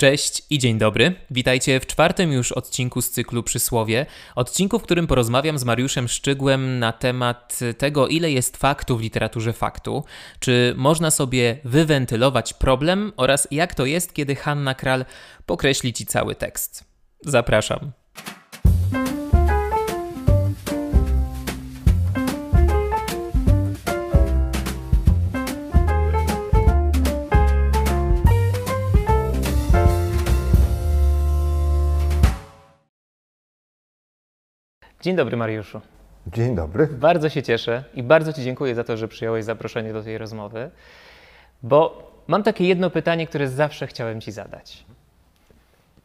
Cześć i dzień dobry. Witajcie w czwartym już odcinku z cyklu Przysłowie. Odcinku, w którym porozmawiam z Mariuszem Szczygłem na temat tego, ile jest faktu w literaturze faktu, czy można sobie wywentylować problem oraz jak to jest, kiedy Hanna Kral pokreśli ci cały tekst. Zapraszam. Dzień dobry, Mariuszu. Dzień dobry. Bardzo się cieszę i bardzo Ci dziękuję za to, że przyjąłeś zaproszenie do tej rozmowy, bo mam takie jedno pytanie, które zawsze chciałem Ci zadać.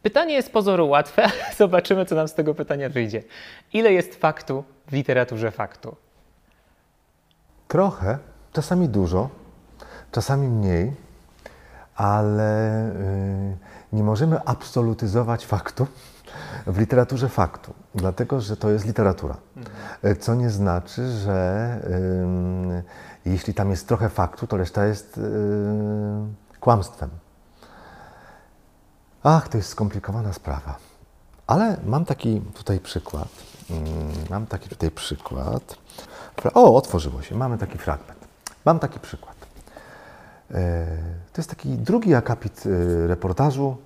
Pytanie jest pozoru łatwe, ale zobaczymy, co nam z tego pytania wyjdzie. Ile jest faktu w literaturze faktu? Trochę, czasami dużo, czasami mniej, ale yy, nie możemy absolutyzować faktu w literaturze faktu, dlatego że to jest literatura. Mhm. Co nie znaczy, że yy, jeśli tam jest trochę faktu, to reszta jest yy, kłamstwem. Ach, to jest skomplikowana sprawa. Ale mam taki tutaj przykład. Yy, mam taki tutaj przykład. O, otworzyło się. Mamy taki fragment. Mam taki przykład. E, to jest taki drugi akapit e, reportażu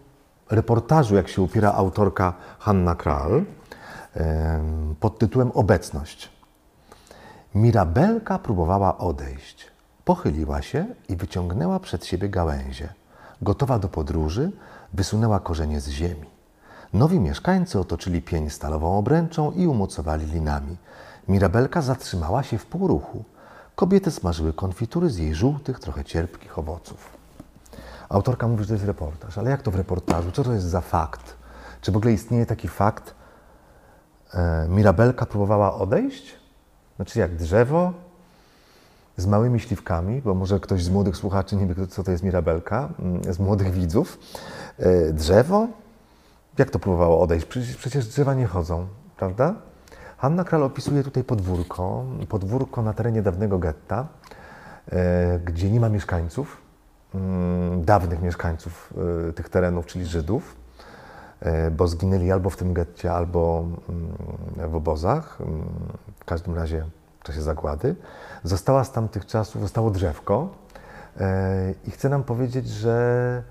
reportażu, jak się upiera autorka Hanna Kral, pod tytułem Obecność. Mirabelka próbowała odejść. Pochyliła się i wyciągnęła przed siebie gałęzie. Gotowa do podróży, wysunęła korzenie z ziemi. Nowi mieszkańcy otoczyli pień stalową obręczą i umocowali linami. Mirabelka zatrzymała się w półruchu. Kobiety smażyły konfitury z jej żółtych, trochę cierpkich owoców. Autorka mówi, że to jest reportaż, ale jak to w reportażu? Co to jest za fakt? Czy w ogóle istnieje taki fakt? E, Mirabelka próbowała odejść? Znaczy jak drzewo z małymi śliwkami, bo może ktoś z młodych słuchaczy nie wie, co to jest Mirabelka, mm, z młodych widzów. E, drzewo? Jak to próbowało odejść? Przecież, przecież drzewa nie chodzą, prawda? Hanna Kral opisuje tutaj podwórko, podwórko na terenie dawnego getta, e, gdzie nie ma mieszkańców, dawnych mieszkańców y, tych terenów, czyli Żydów, y, bo zginęli albo w tym getcie, albo mm, w obozach, mm, w każdym razie w czasie zagłady. Została z tamtych czasów, zostało drzewko y, i chcę nam powiedzieć, że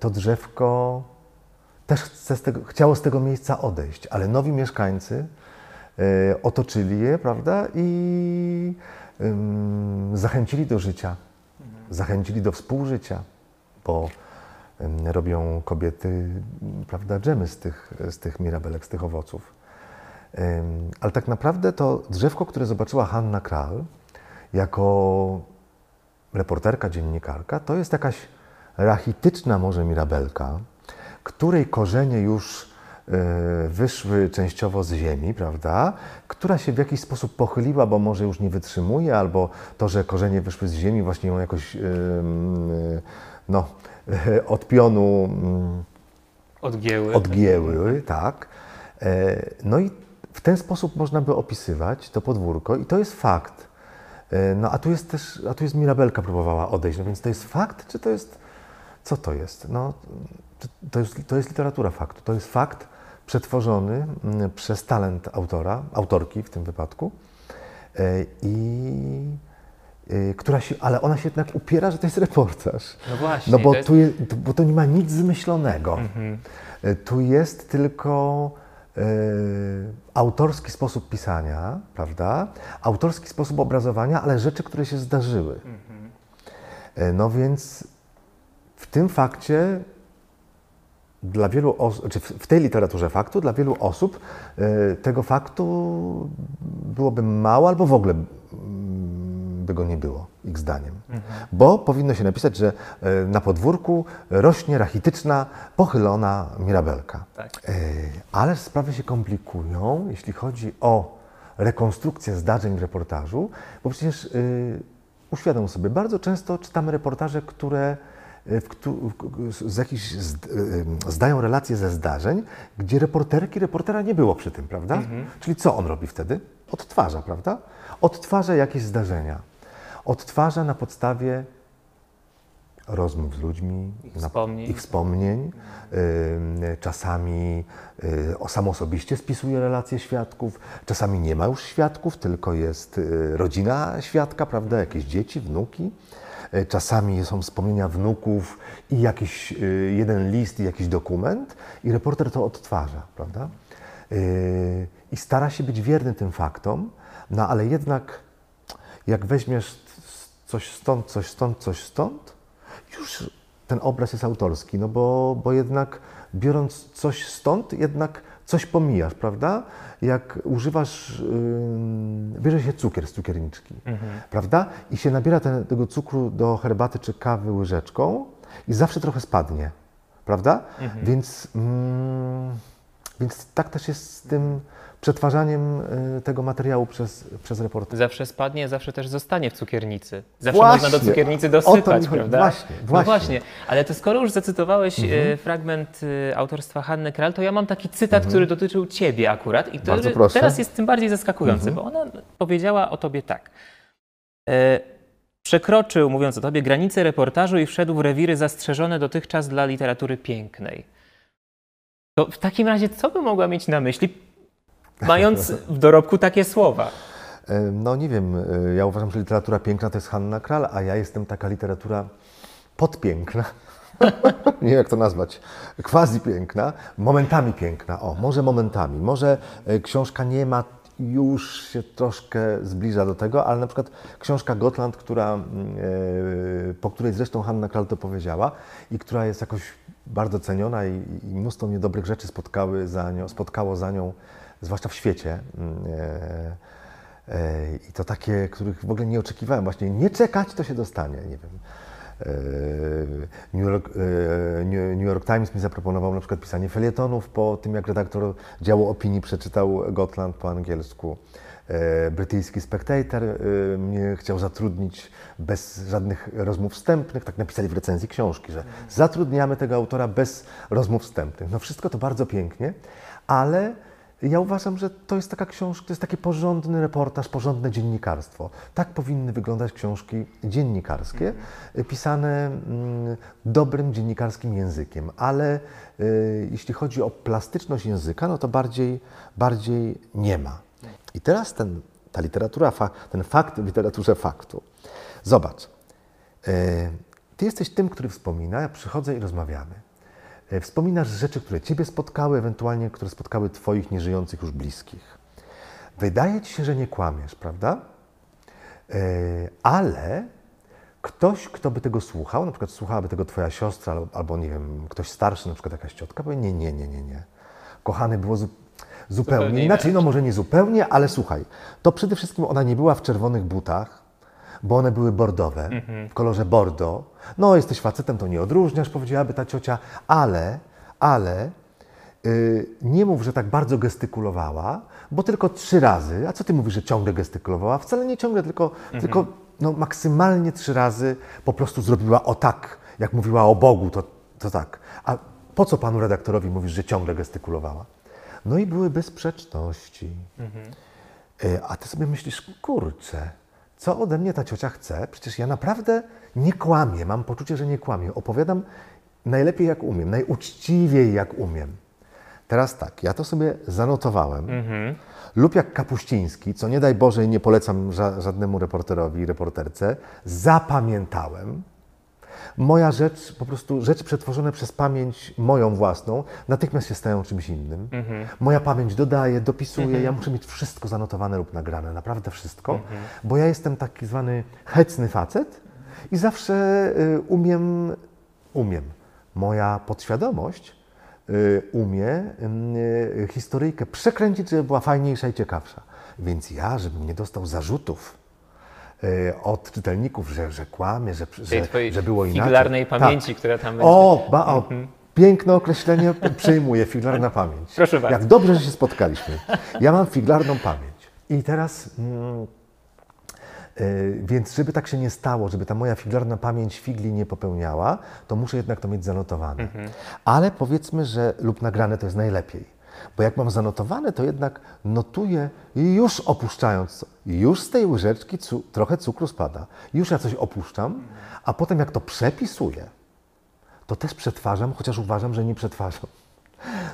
to drzewko też z tego, chciało z tego miejsca odejść, ale nowi mieszkańcy otoczyli je, prawda, i zachęcili do życia zachęcili do współżycia, bo robią kobiety, prawda, dżemy z tych, z tych mirabelek, z tych owoców. Ale tak naprawdę to drzewko, które zobaczyła Hanna Kral jako reporterka, dziennikarka, to jest jakaś rachityczna może mirabelka, której korzenie już wyszły częściowo z ziemi, prawda, która się w jakiś sposób pochyliła, bo może już nie wytrzymuje, albo to, że korzenie wyszły z ziemi, właśnie ją jakoś no, od pionu odgięły. odgięły, tak. E, no i w ten sposób można by opisywać to podwórko i to jest fakt. E, no a tu jest też, a tu jest Mirabelka próbowała odejść, no więc to jest fakt, czy to jest, co to jest? No, to jest, to jest literatura faktu, to jest fakt, przetworzony mm, przez talent autora, autorki w tym wypadku. E, I e, która się, ale ona się jednak upiera, że to jest reportaż. No właśnie. No bo, to jest... tu, je, bo to nie ma nic zmyślonego. Mhm. E, tu jest tylko autorski sposób pisania, prawda? Autorski sposób obrazowania, ale rzeczy, które się zdarzyły. Mhm. No więc w tym fakcie dla wielu osób, czy w tej literaturze faktu, dla wielu osób e, tego faktu byłoby mało albo w ogóle mm, by go nie było, ich zdaniem. Mhm. Bo powinno się napisać, że e, na podwórku rośnie rachityczna, pochylona mirabelka. Tak. E, ale sprawy się komplikują, jeśli chodzi o rekonstrukcję zdarzeń w reportażu, bo przecież uświadom sobie, bardzo często czytamy reportaże, które z jakichś e, zdają relacje ze zdarzeń, gdzie reporterki, reportera nie było przy tym, prawda? Mhm. Czyli co on robi wtedy? Odtwarza, prawda? Odtwarza jakieś zdarzenia. Odtwarza na podstawie rozmów z ludźmi, ich wspomnień, ich wspomnień. czasami y, sam osobiście spisuje relacje świadków, czasami nie ma już świadków, tylko jest y, rodzina świadka, prawda, jakieś dzieci, wnuki. Y, czasami są wspomnienia wnuków i jakiś jeden list i jakiś dokument i reporter to odtwarza, prawda? I stara się być wierny tym faktom, no ale jednak jak weźmiesz coś stąd, coś stąd, coś stąd, już ten obraz jest autorski, no bo, bo jednak biorąc coś stąd, jednak coś pomijasz, prawda? Jak używasz, yy, bierze się cukier z cukierniczki, mhm. prawda? I się nabiera ten, tego cukru do herbaty czy kawy łyżeczką i zawsze trochę spadnie, prawda? Mhm. Więc, mm, więc tak też jest z tym przetwarzaniem y, tego materiału przez, przez reportera. Zawsze spadnie, zawsze też zostanie w cukiernicy. Zawsze właśnie, można do cukiernicy dosypać, prawda? Właśnie, no właśnie. No właśnie. Ale to skoro już zacytowałeś y, mhm. fragment y, autorstwa Hanny Kral, to ja mam taki cytat, mhm. który dotyczył ciebie akurat i który teraz jest tym bardziej zaskakujący, mhm. bo ona powiedziała o tobie tak. E, przekroczył, mówiąc o tobie, granice reportażu i wszedł w rewiry zastrzeżone dotychczas dla literatury pięknej. To w takim razie co by mogła mieć na myśli? mając w dorobku takie słowa? E, no nie wiem, e, ja uważam, że literatura piękna to jest Hanna Kral, a ja jestem taka literatura podpiękna. nie wiem jak to nazwać, quasi piękna, momentami piękna. O, może momentami. Może e, książka nie ma już się troszkę zbliża do tego, ale na przykład książka Gotland, która, po której zresztą Hanna Kral to powiedziała i która jest jakoś bardzo ceniona i, i mnóstwo niedobrych rzeczy spotkały za nią, spotkało za nią zwłaszcza w świecie. Mm, e, e, I to takie, których w ogóle nie oczekiwałem. Właśnie nie czekać, to się dostanie. Nie wiem. E, New York, New York, Times mi zaproponował na przykład pisanie felietonów po tym, jak redaktor działu opinii przeczytał Gotland po angielsku. Brytyjski Spectator mnie chciał zatrudnić bez żadnych rozmów wstępnych. Tak napisali w recenzji książki, że zatrudniamy tego autora bez rozmów wstępnych. No wszystko to bardzo pięknie, ale ja uważam, że to jest taka książka, to jest taki porządny reportaż, porządne dziennikarstwo. Tak powinny wyglądać książki dziennikarskie, mhm. pisane mm, dobrym dziennikarskim językiem, ale y, jeśli chodzi o plastyczność języka, no to bardziej, bardziej nie ma. I teraz ten, ta literatura, ten fakt w literaturze faktu. Zobacz, y, ty jesteś tym, który wspomina, ja przychodzę i rozmawiamy. E, wspominasz rzeczy, które Ciebie spotkały, ewentualnie które spotkały Twoich nieżyjących już bliskich. Wydaje Ci się, że nie kłamiesz, prawda? E, ale ktoś, kto by tego słuchał, na przykład słuchałaby tego Twoja siostra albo, albo nie wiem, ktoś starszy, na przykład jakaś ciotka, powie nie, nie, nie, nie, nie. Kochany, było zu zupełnie, zupełnie inaczej. No może nie zupełnie, ale słuchaj, to przede wszystkim ona nie była w czerwonych butach, bo one były bordowe, mhm. w kolorze bordo. No, jesteś facetem, to nie odróżniasz, powiedziałaby ta ciocia, ale, ale yy, nie mów, że tak bardzo gestykulowała, bo tylko trzy razy. A co ty mówisz, że ciągle gestykulowała? Wcale nie ciągle, tylko, mhm. tylko no, maksymalnie trzy razy po prostu zrobiła o tak, jak mówiła o Bogu, to, to tak. A po co panu redaktorowi mówisz, że ciągle gestykulowała? No i były bezsprzeczności. Mhm. Yy, a ty sobie myślisz, kurczę, co ode mnie ta ciocia chce? Przecież ja naprawdę nie kłamię, mam poczucie, że nie kłamię. Opowiadam najlepiej jak umiem, najuczciwiej jak umiem. Teraz tak, ja to sobie zanotowałem. Mhm. Lub jak Kapuściński, co nie daj Boże nie polecam ża żadnemu reporterowi i reporterce, zapamiętałem moja rzecz, po prostu rzeczy przetworzone przez pamięć moją własną, natychmiast się stają czymś innym. Mhm. Moja pamięć dodaje, dopisuje, mhm. ja muszę mieć wszystko zanotowane lub nagrane, naprawdę wszystko, mhm. bo ja jestem taki zwany hecny facet i zawsze y, umiem, umiem. Moja podświadomość y, umie y, historyjkę przekręcić, żeby była fajniejsza i ciekawsza. Więc ja, żebym nie dostał zarzutów, od czytelników, że, że kłamie, że, że, że było inaczej. Figlarnej tak. pamięci, tak. która tam będzie. O, ba, o mhm. piękne określenie przyjmuje, figlarna pamięć. Proszę bardzo. Jak dobrze, że się spotkaliśmy. Ja mam figlarną pamięć. I teraz... Mm, Yy, więc żeby tak się nie stało, żeby ta moja figlarna pamięć figli nie popełniała, to muszę jednak to mieć zanotowane. Mhm. Ale powiedzmy, że lub nagrane to jest najlepiej. Bo jak mam zanotowane, to jednak notuję już opuszczając, już z tej łyżeczki cu trochę cukru spada. Już ja coś opuszczam, a potem jak to przepisuję, to też przetwarzam, chociaż uważam, że nie przetwarzam.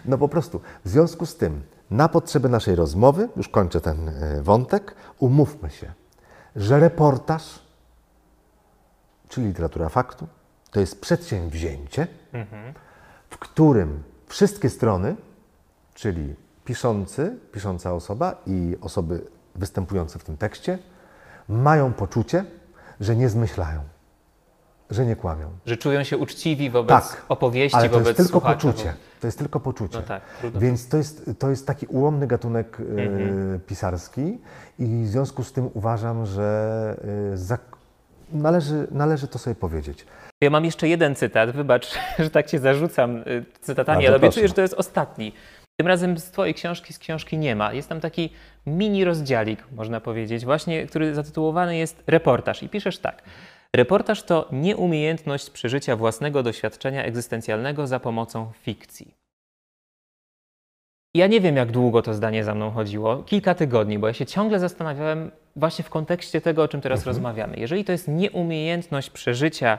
No po prostu, w związku z tym, na potrzeby naszej rozmowy, już kończę ten e, wątek, umówmy się, że reportaż, czy literatura faktu, to jest przedsięwzięcie, w którym wszystkie strony, czyli piszący, pisząca osoba i osoby występujące w tym tekście, mają poczucie, że nie zmyślają, że nie kłamią. Że czują się uczciwi wobec Tak, opowieści, Ale to wobec jest tylko słuchacza, poczucie. To jest tylko poczucie. No tak. Więc to jest, to jest taki ułomny gatunek e, Mhm. pisarski i w związku z tym uważam, że e, za, należy, należy to sobie powiedzieć. Ja mam jeszcze jeden cytat, wybacz, że tak cię zarzucam y, cytatami, ale obiecuję, że to jest ostatni. Tym razem z twojej książki, z książki nie ma. Jest tam taki mini rozdziałik, można powiedzieć, właśnie, który zatytułowany jest Reportaż. I piszesz tak. Reportaż to nieumiejętność przeżycia własnego doświadczenia egzystencjalnego za pomocą fikcji. Ja nie wiem, jak długo to zdanie za mną chodziło. Kilka tygodni, bo ja się ciągle zastanawiałem właśnie w kontekście tego, o czym teraz rozmawiamy. Jeżeli to jest nieumiejętność przeżycia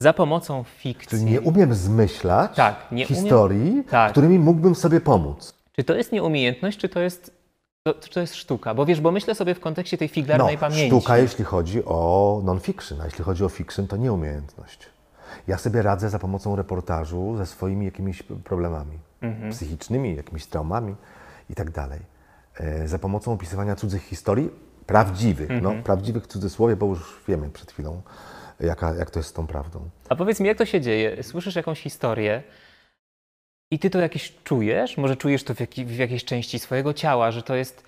za pomocą fikcji, Czyli nie umiem zmyślać Tak, nie umiem- historii, Tak. którymi mógłbym sobie pomóc. czy to jest nieumiejętność, czy to jest, to, to jest sztuka? Bo wiesz, bo myślę sobie w kontekście tej figlarnej No, pamięci. sztuka, jeśli chodzi o non-fiction, a jeśli chodzi o fiction, to nieumiejętność. Ja sobie radzę za pomocą reportażu ze swoimi jakimiś problemami Mhm. psychicznymi, jakimiś traumami i tak dalej. E, Za pomocą opisywania cudzych historii, prawdziwych, Mhm. no, prawdziwych w cudzysłowie, bo już wiemy przed chwilą, jaka, jak to jest z tą prawdą. A powiedz mi, jak to się dzieje? Słyszysz jakąś historię i ty to jakieś czujesz? Może czujesz to w, jaki, w jakiejś części swojego ciała, że to jest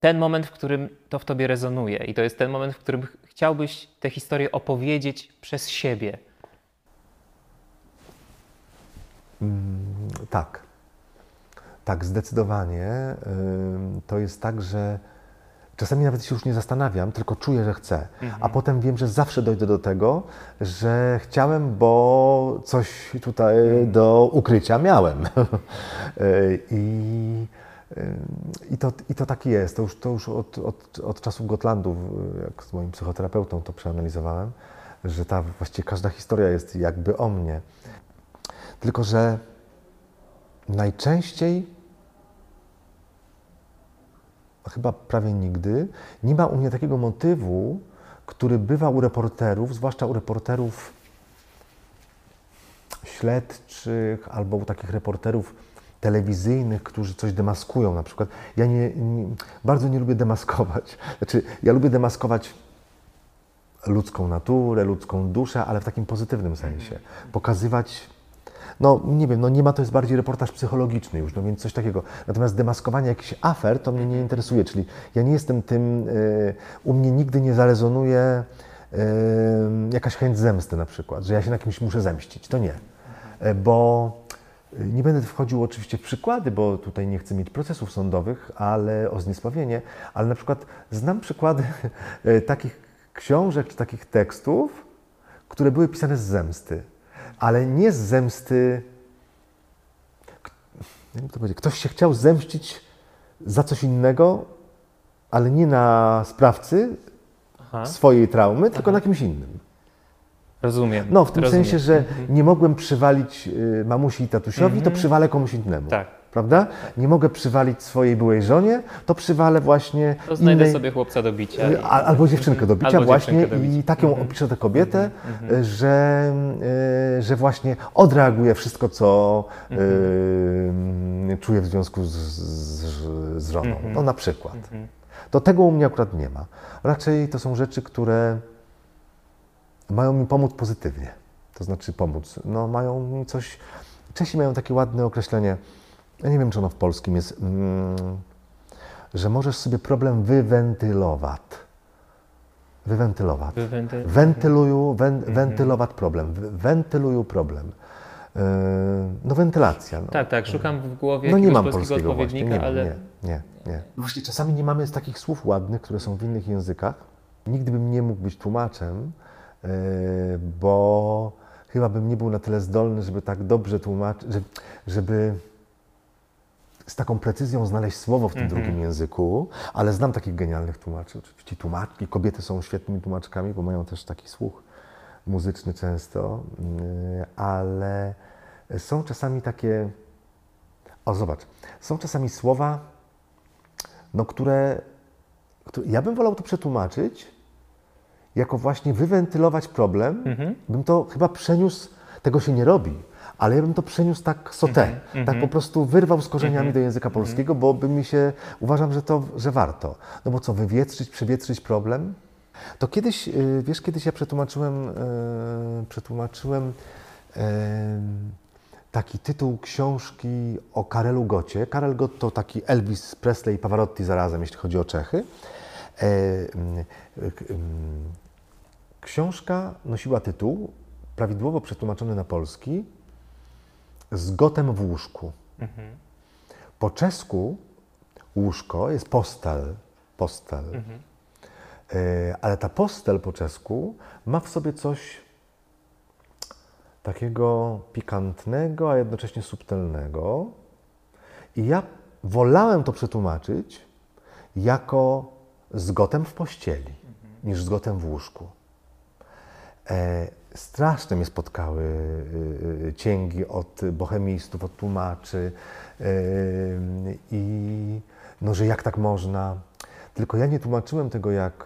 ten moment, w którym to w tobie rezonuje i to jest ten moment, w którym ch- chciałbyś tę historię opowiedzieć przez siebie. Tak. Tak, zdecydowanie. To jest tak, że czasami nawet się już nie zastanawiam, tylko czuję, że chcę. A potem wiem, że zawsze dojdę do tego, że chciałem, bo coś tutaj do ukrycia miałem. Y, I, i, to, I to tak jest. To już, to już od, od, od czasów Gotlandu, y, jak z moim psychoterapeutą to przeanalizowałem, że ta właściwie każda historia jest jakby o mnie. Tylko, że najczęściej, chyba prawie nigdy, nie ma u mnie takiego motywu, który bywa u reporterów, zwłaszcza u reporterów śledczych albo u takich reporterów telewizyjnych, którzy coś demaskują na przykład. Ja nie, nie, bardzo nie lubię demaskować. Znaczy, ja lubię demaskować ludzką naturę, ludzką duszę, ale w takim pozytywnym sensie. Pokazywać, no nie wiem, no nie ma to jest bardziej reportaż psychologiczny już, no więc coś takiego. Natomiast demaskowanie jakichś afer to mnie nie interesuje, czyli ja nie jestem tym, y, u mnie nigdy nie zarezonuje y, jakaś chęć zemsty na przykład, że ja się na kimś muszę zemścić, to nie. Y, Bo y, nie będę wchodził oczywiście w przykłady, bo tutaj nie chcę mieć procesów sądowych, ale o zniesławienie, ale na przykład znam przykłady y, takich książek czy takich tekstów, które były pisane z zemsty, ale nie z zemsty. Jak to powiedzieć? Ktoś się chciał zemścić za coś innego, ale nie na sprawcy Aha, swojej traumy, tylko na kimś innym. rozumiem. No, w tym rozumiem. sensie, że nie mogłem przywalić y, mamusi i tatusiowi, to przywalę komuś innemu. Tak. Prawda? Nie mogę przywalić swojej byłej żonie, to przywalę właśnie To znajdę innej, sobie chłopca do bicia. i- Albo dziewczynkę do bicia Albo właśnie do bicia. i tak ją opiszę tę kobietę, y, że, y, że właśnie odreaguje wszystko, co y, czuje w związku z, z, z żoną. No na przykład. To tego u mnie akurat nie ma. Raczej to są rzeczy, które mają mi pomóc pozytywnie. To znaczy pomóc. No mają mi coś... Czesi mają takie ładne określenie, ja nie wiem, czy ono w polskim jest, mm, że możesz sobie problem wywentylować. Wywentylować. Wentyluju, wen, wentylować problem. Wentyluju problem. Yy, no wentylacja. No. Tak, tak, szukam w głowie No nie mam polskiego polskiego odpowiednika, właśnie, nie, ale nie, nie, nie. Właśnie czasami nie mamy z takich słów ładnych, które są w innych językach. Nigdy bym nie mógł być tłumaczem, yy, bo chyba bym nie był na tyle zdolny, żeby tak dobrze tłumaczyć, żeby, żeby z taką precyzją znaleźć słowo w tym drugim języku, ale znam takich genialnych tłumaczy. Oczywiście tłumaczki, kobiety są świetnymi tłumaczkami, bo mają też taki słuch muzyczny często, yy, ale są czasami takie. O, zobacz, są czasami słowa, no, które, które ja bym wolał to przetłumaczyć, jako właśnie wywentylować problem, bym to chyba przeniósł, tego się nie robi, ale ja bym to przeniósł tak sotę, tak po prostu wyrwał z korzeniami do języka polskiego, bo by mi się, uważam, że to, że warto. No bo co, wywietrzyć, przewietrzyć problem? To kiedyś, y, wiesz, kiedyś ja przetłumaczyłem, y, przetłumaczyłem y, taki tytuł książki o Karelu Gocie. Karel Gott to taki Elvis Presley i Pavarotti zarazem, jeśli chodzi o Czechy. E, mm, k- mm, Książka nosiła tytuł, prawidłowo przetłumaczony na polski, z gotem w łóżku. Po czesku łóżko jest postel, postel. E, ale ta postel po czesku ma w sobie coś takiego pikantnego, a jednocześnie subtelnego. I ja wolałem to przetłumaczyć jako z gotem w pościeli, niż z gotem w łóżku. E, straszne mnie spotkały y, y, cięgi od bohemistów, od tłumaczy y, i no, że jak tak można. Tylko ja nie tłumaczyłem tego jak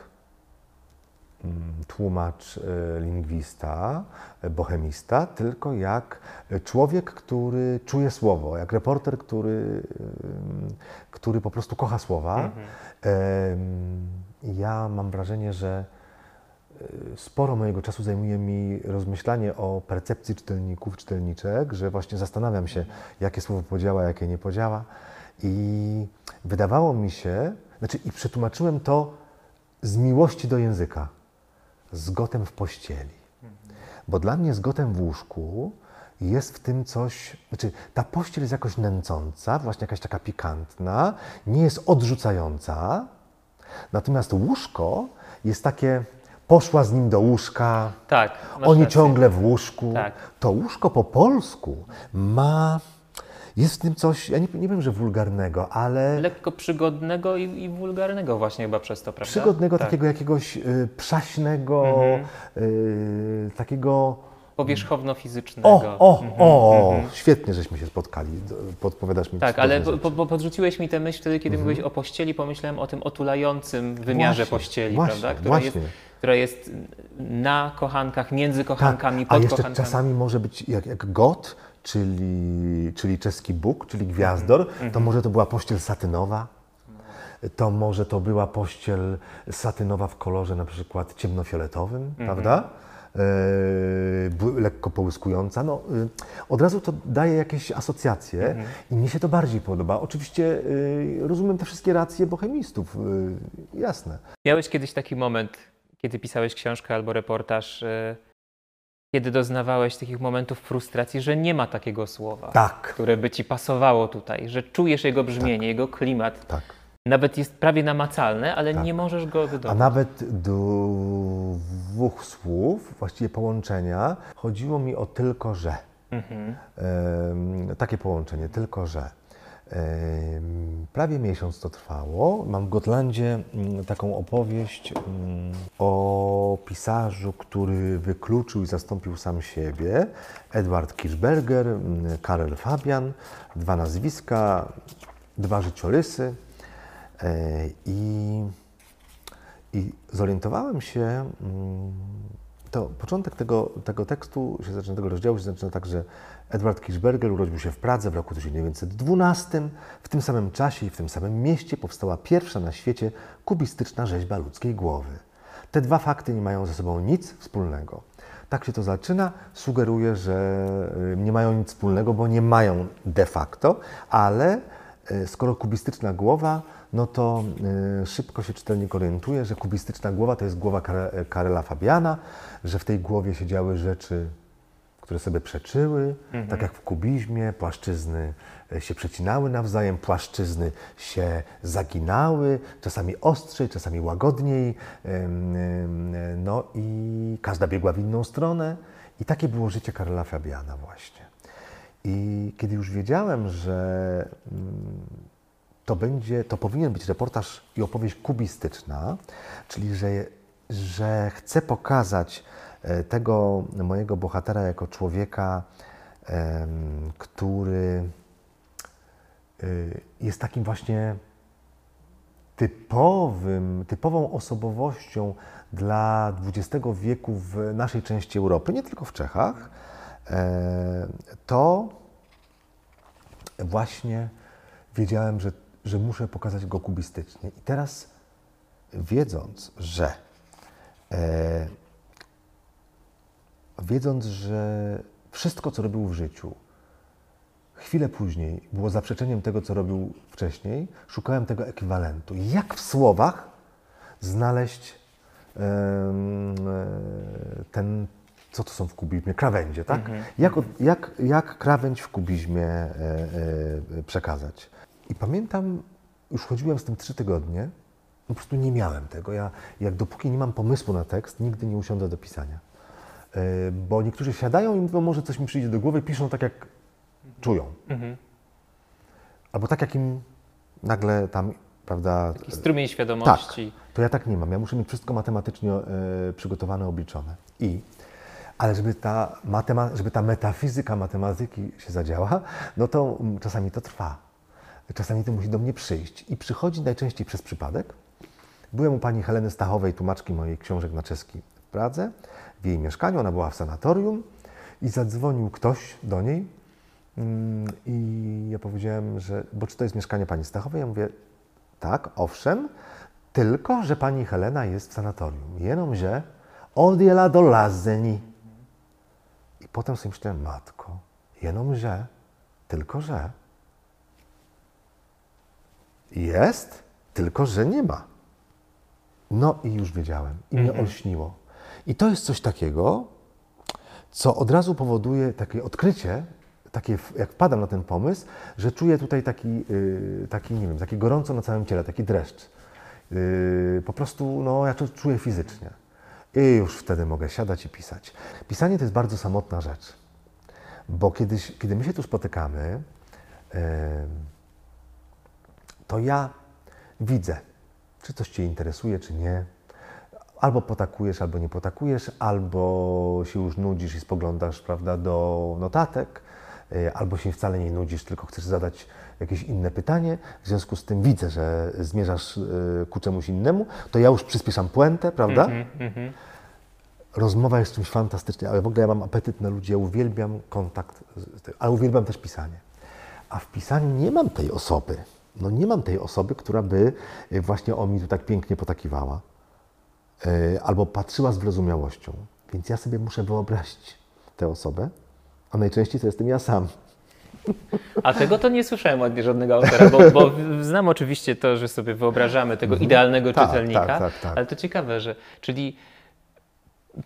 mm, tłumacz, lingwista, bohemista, tylko jak człowiek, który czuje słowo, jak reporter, który, który po prostu kocha słowa. Em, Ja mam wrażenie, że sporo mojego czasu zajmuje mi rozmyślanie o percepcji czytelników, czytelniczek, że właśnie zastanawiam się, jakie słowo podziała, jakie nie podziała. I wydawało mi się, znaczy i przetłumaczyłem to z miłości do języka, z gotem w pościeli. Bo dla mnie z gotem w łóżku jest w tym coś, znaczy ta pościel jest jakoś nęcąca, właśnie jakaś taka pikantna, nie jest odrzucająca, natomiast łóżko jest takie, poszła z nim do łóżka, Tak. oni rację. ciągle w łóżku. Tak. To łóżko po polsku ma, jest w tym coś, ja nie, nie wiem, że wulgarnego, ale Lekko przygodnego i, i wulgarnego właśnie chyba przez to, prawda? przygodnego, tak. takiego jakiegoś y, przaśnego, Mhm. y, takiego Powierzchowno-fizycznego. O, o, Mhm, o, mhm. świetnie, żeśmy się spotkali. Podpowiadasz mi Tak, ale po, po, podrzuciłeś mi tę myśl wtedy, kiedy mówiłeś o pościeli, pomyślałem o tym otulającym wymiarze Właśnie, pościeli, właśnie, prawda? Która właśnie. jest, która jest na kochankach, między tak, kochankami, a pod jeszcze kochankami. czasami może być jak, jak got, czyli, czyli czeski Bóg, czyli gwiazdor, Mhm, to może to była pościel satynowa, to może to była pościel satynowa w kolorze na przykład ciemnofioletowym, Mhm. prawda? E, bły- lekko połyskująca. No, y, od razu to daje jakieś asocjacje Mhm. i mnie się to bardziej podoba. Oczywiście y, rozumiem te wszystkie racje bohemistów, jasne. Miałeś kiedyś taki moment, kiedy pisałeś książkę albo reportaż, e, kiedy doznawałeś takich momentów frustracji, że nie ma takiego słowa, Tak, które by ci pasowało tutaj, że czujesz jego brzmienie, jego klimat. tak. Nawet jest prawie namacalne, ale Tak. nie możesz go A wydobyć. nawet do dwóch słów, właściwie połączenia, chodziło mi o tylko że. Mhm. Takie połączenie, tylko że. Prawie miesiąc to trwało. Mam w Gotlandzie mm, taką opowieść mm, o pisarzu, który wykluczył i zastąpił sam siebie. Edward Kirchberger, mm, Karel Fabian, dwa nazwiska, dwa życiorysy. E, I i zorientowałem się, to początek tego, tego tekstu, się zaczyna, tego rozdziału się zaczyna tak, że Edward Kirchberger urodził się w Pradze w roku 1912. W tym samym czasie i w tym samym mieście powstała pierwsza na świecie kubistyczna rzeźba ludzkiej głowy. Te dwa fakty nie mają ze sobą nic wspólnego. Tak się to zaczyna, sugeruje, że y, nie mają nic wspólnego, bo nie mają de facto, ale y, skoro kubistyczna głowa, no to y, szybko się czytelnik orientuje, że kubistyczna głowa to jest głowa Kare- Karela Fabiana, że w tej głowie się działy rzeczy, które sobie przeczyły, tak jak w kubizmie, płaszczyzny e, się przecinały nawzajem, płaszczyzny się zaginały, czasami ostrzej, czasami łagodniej, no i każda biegła w inną stronę. I takie było życie Karola Fabiana właśnie. I kiedy już wiedziałem, że mm, to będzie, to powinien być reportaż i opowieść kubistyczna, czyli że, że chcę pokazać e, tego mojego bohatera jako człowieka, który y, jest takim właśnie typowym, typową osobowością dla XX wieku w naszej części Europy, nie tylko w Czechach, e, to właśnie wiedziałem, że, że muszę pokazać go kubistycznie. I teraz wiedząc, że e, wiedząc, że wszystko, co robił w życiu, chwilę później było zaprzeczeniem tego, co robił wcześniej, szukałem tego ekwiwalentu. Jak w słowach znaleźć ten, co to są w kubizmie? Krawędzie, tak? Mhm. Jak, jak, jak krawędź w kubizmie e, e, przekazać? I pamiętam, już chodziłem z tym trzy tygodnie, po prostu nie miałem tego. Ja, jak dopóki nie mam pomysłu na tekst, nigdy nie usiądę do pisania. E, bo niektórzy siadają i mówią, może coś mi przyjdzie do głowy, piszą tak, jak czują. Mhm. Albo tak, jak im nagle tam, prawda... Taki strumień świadomości. Tak, to ja tak nie mam. Ja muszę mieć wszystko matematycznie e, przygotowane, obliczone. I, ale żeby ta, matema, żeby ta metafizyka matematyki się zadziała, no to mm, czasami to trwa. Czasami to musi do mnie przyjść. I przychodzi najczęściej przez przypadek. Byłem u pani Heleny Stachowej, tłumaczki mojej książek na czeski w Pradze, w jej mieszkaniu. Ona była w sanatorium i zadzwonił ktoś do niej. Mm, I ja powiedziałem, że, bo czy to jest mieszkanie pani Stachowej? Ja mówię, tak, owszem, tylko, że pani Helena jest w sanatorium. Jenomže odjela do Lazeni. I potem sobie myślałem, matko, jenomže, tylko, że jest, tylko, że nie ma. No i już wiedziałem. I mnie mhm. olśniło. I to jest coś takiego, co od razu powoduje takie odkrycie, takie, jak wpadam na ten pomysł, że czuję tutaj taki, yy, taki, nie wiem, taki gorąco na całym ciele, taki dreszcz. Yy, po prostu, no, ja to czuję fizycznie. I już wtedy mogę siadać i pisać. Pisanie to jest bardzo samotna rzecz, bo kiedyś, kiedy my się tu spotykamy, yy, to ja widzę, czy coś Cię interesuje, czy nie. Albo potakujesz, albo nie potakujesz, albo się już nudzisz i spoglądasz prawda, do notatek, yy, albo się wcale nie nudzisz, tylko chcesz zadać jakieś inne pytanie, w związku z tym widzę, że zmierzasz y, ku czemuś innemu, to ja już przyspieszam puentę, prawda? Mm -hmm. Rozmowa jest czymś fantastycznym, ale w ogóle ja mam apetyt na ludzi, ja uwielbiam kontakt, ale uwielbiam też pisanie. A w pisaniu nie mam tej osoby, no nie mam tej osoby, która by y, właśnie o mi tu tak pięknie potakiwała y, albo patrzyła z wyrozumiałością. Więc ja sobie muszę wyobrazić tę osobę, a najczęściej to jestem ja sam. A tego to nie słyszałem od żadnego autora, bo, bo znam oczywiście to, że sobie wyobrażamy tego mhm. idealnego tak, czytelnika, tak, tak, tak, ale to ciekawe, że czyli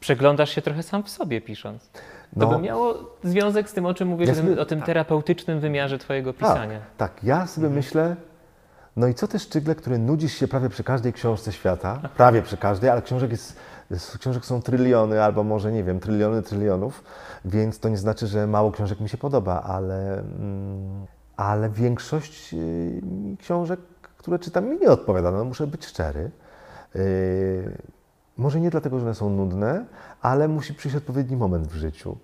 przeglądasz się trochę sam w sobie pisząc. To no, by miało związek z tym, o czym mówisz, ja sobie, o tym tak. terapeutycznym wymiarze Twojego tak, pisania. Tak, tak. ja sobie mhm. myślę, no i co też Szczygle, który nudzisz się prawie przy każdej książce świata, prawie przy każdej, ale książek, jest, książek są tryliony, albo może, nie wiem, tryliony trylionów, więc to nie znaczy, że mało książek mi się podoba, ale, mm, ale większość y, książek, które czytam, mi nie odpowiada. No, muszę być szczery. Y, może nie dlatego, że one są nudne, ale musi przyjść odpowiedni moment w życiu.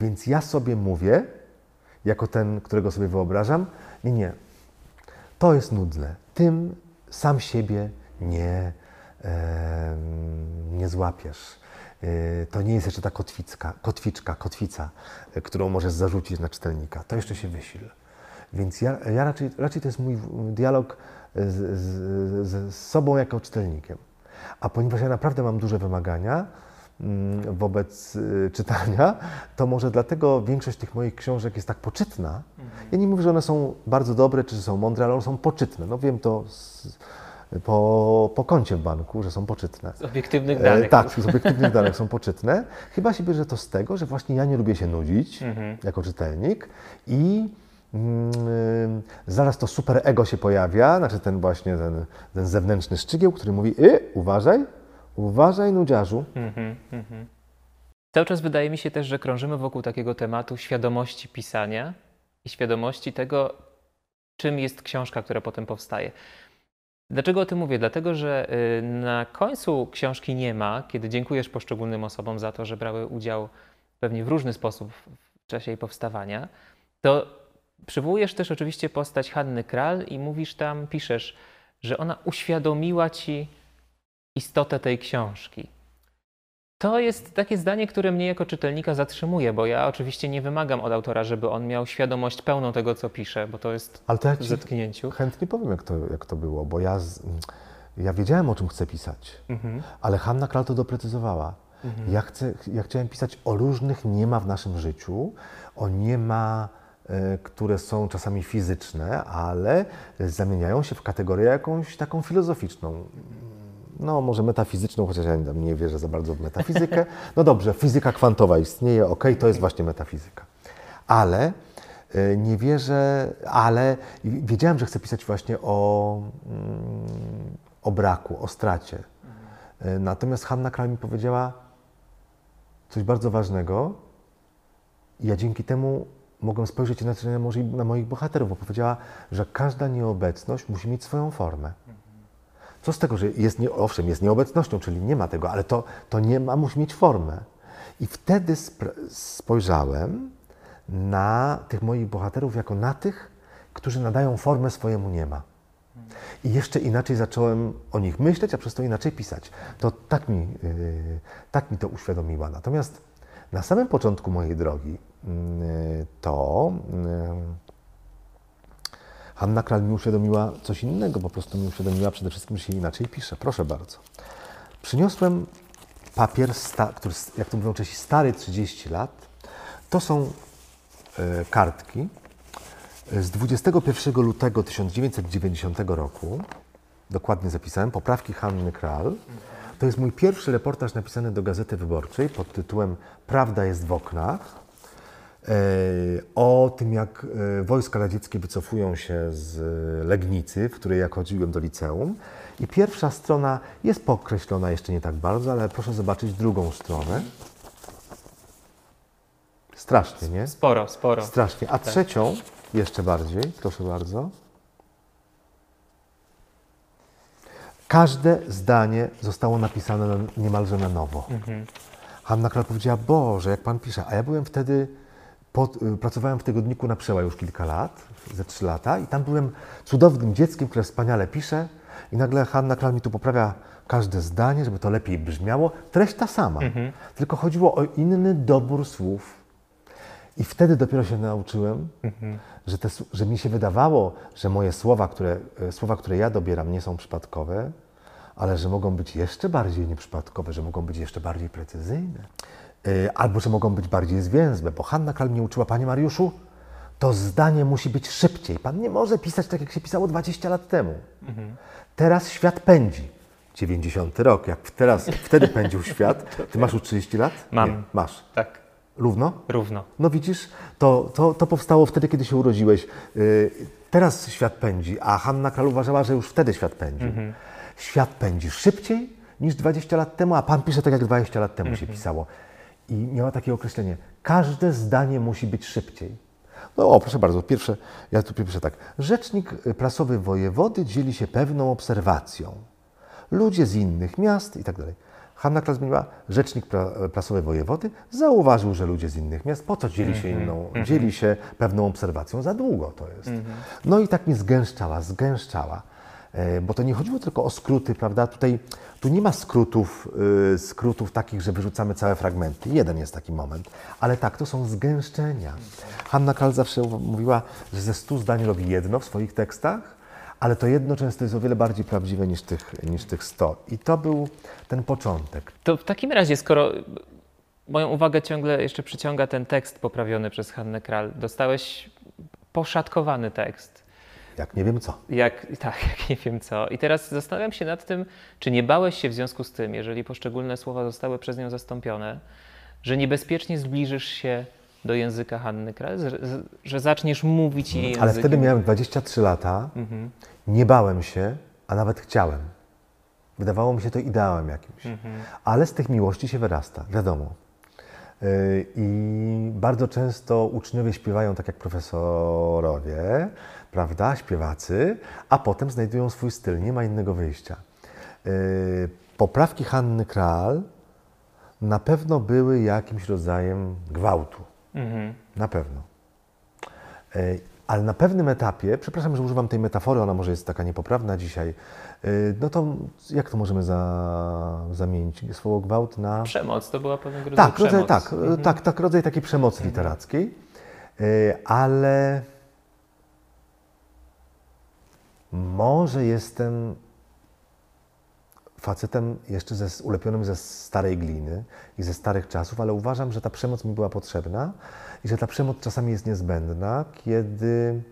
Więc ja sobie mówię, jako ten, którego sobie wyobrażam, nie, nie, to jest nudne. Tym sam siebie nie, e, nie złapiesz. E, to nie jest jeszcze ta kotwicka, kotwiczka, kotwica, e, którą możesz zarzucić na czytelnika. To jeszcze się wysil. Więc ja, ja raczej, raczej to jest mój dialog z, z, z, sobą jako czytelnikiem. A ponieważ ja naprawdę mam duże wymagania mm, wobec y, czytania, to może dlatego większość tych moich książek jest tak poczytna. Mhm. Ja nie mówię, że one są bardzo dobre, czy są mądre, ale one są poczytne. No wiem to z, po, po koncie w banku, że są poczytne. Z obiektywnych danych. E, tak, z obiektywnych danych są poczytne. Chyba się bierze to z tego, że właśnie ja nie lubię się nudzić mhm. jako czytelnik i zaraz to super ego się pojawia, znaczy ten właśnie ten, ten zewnętrzny szczygieł, który mówi, y, uważaj, uważaj nudziarzu. Mhm, mhm. Cały czas wydaje mi się też, że krążymy wokół takiego tematu świadomości pisania i świadomości tego, czym jest książka, która potem powstaje. Dlaczego o tym mówię? Dlatego, że y, na końcu książki nie ma, kiedy dziękujesz poszczególnym osobom za to, że brały udział pewnie w różny sposób w czasie jej powstawania, to przywołujesz też oczywiście postać Hanny Kral i mówisz tam, piszesz, że ona uświadomiła ci istotę tej książki. To jest takie zdanie, które mnie jako czytelnika zatrzymuje, bo ja oczywiście nie wymagam od autora, żeby on miał świadomość pełną tego, co pisze, bo to jest Ale to ja w zetknięciu. Chętnie powiem, jak to, jak to było, bo ja, z, ja wiedziałem, o czym chcę pisać, Mhm. ale Hanna Kral to doprecyzowała. Ja, chcę, ja chciałem pisać o różnych nie ma w naszym życiu, o nie ma, które są czasami fizyczne, ale zamieniają się w kategorię jakąś taką filozoficzną. No, może metafizyczną, chociaż ja nie wierzę za bardzo w metafizykę. No dobrze, fizyka kwantowa istnieje, ok, to jest właśnie metafizyka. Ale e, nie wierzę, ale wiedziałem, że chcę pisać właśnie o, mm, o braku, o stracie. E, Natomiast Hanna Kral mi powiedziała coś bardzo ważnego ja dzięki temu mogłem spojrzeć na, może- na moich bohaterów, bo powiedziała, że każda nieobecność musi mieć swoją formę. Co z tego, że jest nie, owszem, jest nieobecnością, czyli nie ma tego, ale to, to nie ma, musi mieć formę. I wtedy spojrzałem na tych moich bohaterów jako na tych, którzy nadają formę swojemu nie ma. I jeszcze inaczej zacząłem o nich myśleć, a przez to inaczej pisać. To tak mi, yy, tak mi to uświadomiła. Natomiast na samym początku mojej drogi to yy, Hanna Kral mi uświadomiła coś innego, po prostu mi uświadomiła przede wszystkim, że się inaczej pisze. Proszę bardzo. Przyniosłem papier, sta, który, jak to mówią Czesi, stary 30 lat. To są e, kartki z 21 lutego 1990 roku. Dokładnie zapisałem, poprawki Hanny Kral. To jest mój pierwszy reportaż napisany do Gazety Wyborczej pod tytułem Prawda jest w oknach. E, o tym, jak e, wojska radzieckie wycofują się z Legnicy, w której ja chodziłem do liceum. I pierwsza strona jest pokreślona jeszcze nie tak bardzo, ale proszę zobaczyć drugą stronę. Strasznie, nie? Sporo, sporo. Strasznie. A trzecią, jeszcze bardziej, proszę bardzo. Każde zdanie zostało napisane na, niemalże na nowo. Hanna Kral powiedziała, Boże, jak Pan pisze. A ja byłem wtedy, pod, y, pracowałem w tygodniku na Przeła już kilka lat, ze trzy lata i tam byłem cudownym dzieckiem, które wspaniale pisze i nagle Hanna Kral mi tu poprawia każde zdanie, żeby to lepiej brzmiało. Treść ta sama, tylko chodziło o inny dobór słów. I wtedy dopiero się nauczyłem, że, te, że mi się wydawało, że moje słowa które, e, słowa, które ja dobieram, nie są przypadkowe, ale że mogą być jeszcze bardziej nieprzypadkowe, że mogą być jeszcze bardziej precyzyjne. E, Albo że mogą być bardziej zwięzłe, bo Hanna Kral mnie uczyła, Panie Mariuszu, to zdanie musi być szybciej. Pan nie może pisać tak, jak się pisało 20 lat temu. Teraz świat pędzi. 90 rok, jak teraz, wtedy pędził świat. Ty masz już 30 lat? Mam. Nie, masz. Tak, Równo? równo. No widzisz, to, to, to powstało wtedy, kiedy się urodziłeś. Yy, Teraz świat pędzi, a Hanna Kral uważała, że już wtedy świat pędził. Świat pędzi szybciej niż 20 lat temu, a Pan pisze tak, jak 20 lat temu się pisało. I miała takie określenie, każde zdanie musi być szybciej. No o, proszę bardzo, pierwsze, ja tu piszę tak. Rzecznik prasowy wojewody dzieli się pewną obserwacją. Ludzie z innych miast i tak dalej. Hanna Kral zmieniła, rzecznik pra, prasowy wojewody zauważył, że ludzie z innych miast, po co dzieli się inną, dzieli się pewną obserwacją, za długo to jest. No i tak mi zgęszczała, zgęszczała. E, Bo to nie chodziło tylko o skróty, prawda? Tutaj, tu nie ma skrótów, y, skrótów takich, że wyrzucamy całe fragmenty. Jeden jest taki moment. Ale tak, to są zgęszczenia. Hanna Kral zawsze mówiła, że ze stu zdań robi jedno w swoich tekstach, ale to jedno często jest o wiele bardziej prawdziwe niż tych, niż tych 100. I to był ten początek. To w takim razie, skoro moją uwagę ciągle jeszcze przyciąga ten tekst poprawiony przez Hannę Kral, dostałeś poszatkowany tekst. Jak nie wiem co. Jak, tak, jak nie wiem co. I teraz zastanawiam się nad tym, czy nie bałeś się w związku z tym, jeżeli poszczególne słowa zostały przez nią zastąpione, że niebezpiecznie zbliżysz się do języka Hanny Kral, że, że zaczniesz mówić jej językiem. Ale wtedy miałem 23 lata, Mhm. nie bałem się, a nawet chciałem. Wydawało mi się to ideałem jakimś. Mhm. Ale z tych miłości się wyrasta, wiadomo. Y, I bardzo często uczniowie śpiewają tak jak profesorowie, prawda, śpiewacy, a potem znajdują swój styl, nie ma innego wyjścia. Y, poprawki Hanny Kral na pewno były jakimś rodzajem gwałtu. Mhm. Na pewno. Y, Ale na pewnym etapie, przepraszam, że używam tej metafory, ona może jest taka niepoprawna dzisiaj, y, no to jak to możemy za, zamienić? Słowo gwałt na... Przemoc to była pewnego rodzaju Tak, rodzaj, przemoc. tak, Mhm. tak, tak, rodzaj takiej przemocy literackiej, Y, ale może jestem facetem jeszcze ze, ulepionym ze starej gliny i ze starych czasów, ale uważam, że ta przemoc mi była potrzebna i że ta przemoc czasami jest niezbędna, kiedy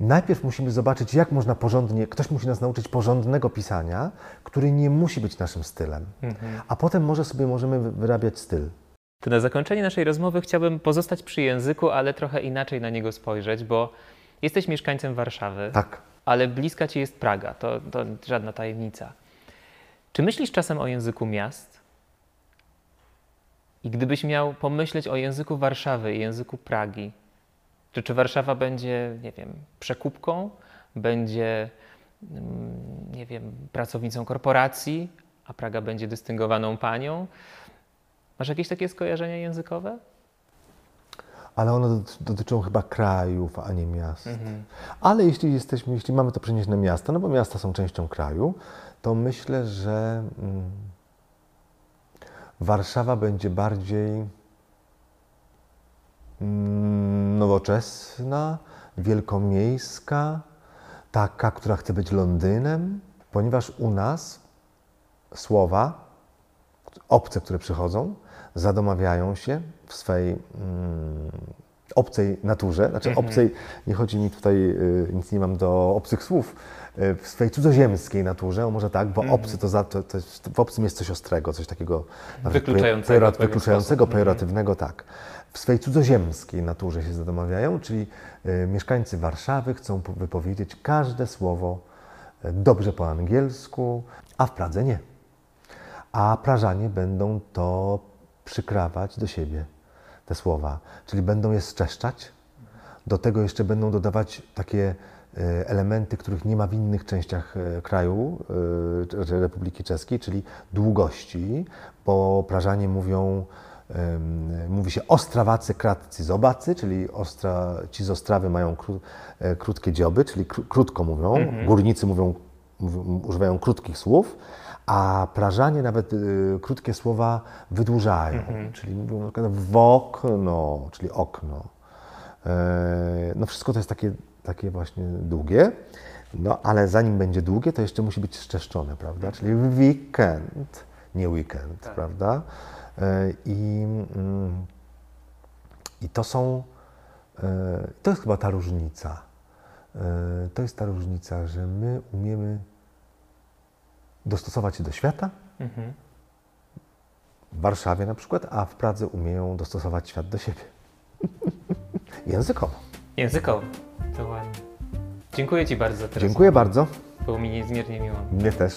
najpierw musimy zobaczyć, jak można porządnie, ktoś musi nas nauczyć porządnego pisania, który nie musi być naszym stylem, Mhm. a potem może sobie możemy wy- wyrabiać styl. To na zakończenie naszej rozmowy chciałbym pozostać przy języku, ale trochę inaczej na niego spojrzeć, bo jesteś mieszkańcem Warszawy, Tak. ale bliska ci jest Praga, to, to żadna tajemnica. Czy myślisz czasem o języku miast? I gdybyś miał pomyśleć o języku Warszawy i języku Pragi, to czy Warszawa będzie, nie wiem, przekupką, będzie, mm, nie wiem, pracownicą korporacji, a Praga będzie dystyngowaną panią? Masz jakieś takie skojarzenia językowe? Ale one dot- dotyczą chyba krajów, a nie miast. Ale jeśli jesteśmy, jeśli mamy to przenieść na miasta, no bo miasta są częścią kraju, to myślę, że mm, Warszawa będzie bardziej mm, nowoczesna, wielkomiejska, taka, która chce być Londynem, ponieważ u nas słowa obce, które przychodzą, zadomawiają się w swej mm, obcej naturze, znaczy obcej, nie chodzi mi tutaj, y, nic nie mam do obcych słów, y, w swej cudzoziemskiej naturze, o może tak, bo obcy to, za, to, to w obcym jest coś ostrego, coś takiego Wykluczającego pejora- w pewien wykluczającego, sposób. pejoratywnego, tak. W swej cudzoziemskiej naturze się zadomawiają, czyli y, mieszkańcy Warszawy chcą po- wypowiedzieć każde słowo y, dobrze po angielsku, a w Pradze nie. A Prażanie będą to przykrawać do siebie, te słowa, czyli będą je szczeszczać. Do tego jeszcze będą dodawać takie e, elementy, których nie ma w innych częściach e, kraju, e, Republiki Czeskiej, czyli długości, bo Prażanie mówią, mówi się ostrawacy, kratcy, zobacy, czyli ostra, ci z Ostrawy mają kró, krótkie dzioby, czyli kró, krótko mówią, górnicy mówią, mówią, używają krótkich słów, a Prażanie nawet y, krótkie słowa wydłużają, czyli mówią na przykład w okno, czyli okno. E, No wszystko to jest takie, takie właśnie długie, no ale zanim będzie długie, to jeszcze musi być szczeszczone, prawda? Czyli weekend, nie weekend, prawda? E, I, mm, I to są, e, to jest chyba ta różnica. E, To jest ta różnica, że my umiemy dostosować się do świata, Mhm. w Warszawie na przykład, a w Pradze umieją dostosować świat do siebie. Językowo. Językowo. To ładnie. Dziękuję Ci bardzo za. Dziękuję bardzo. Było mi niezmiernie miło. Mnie też.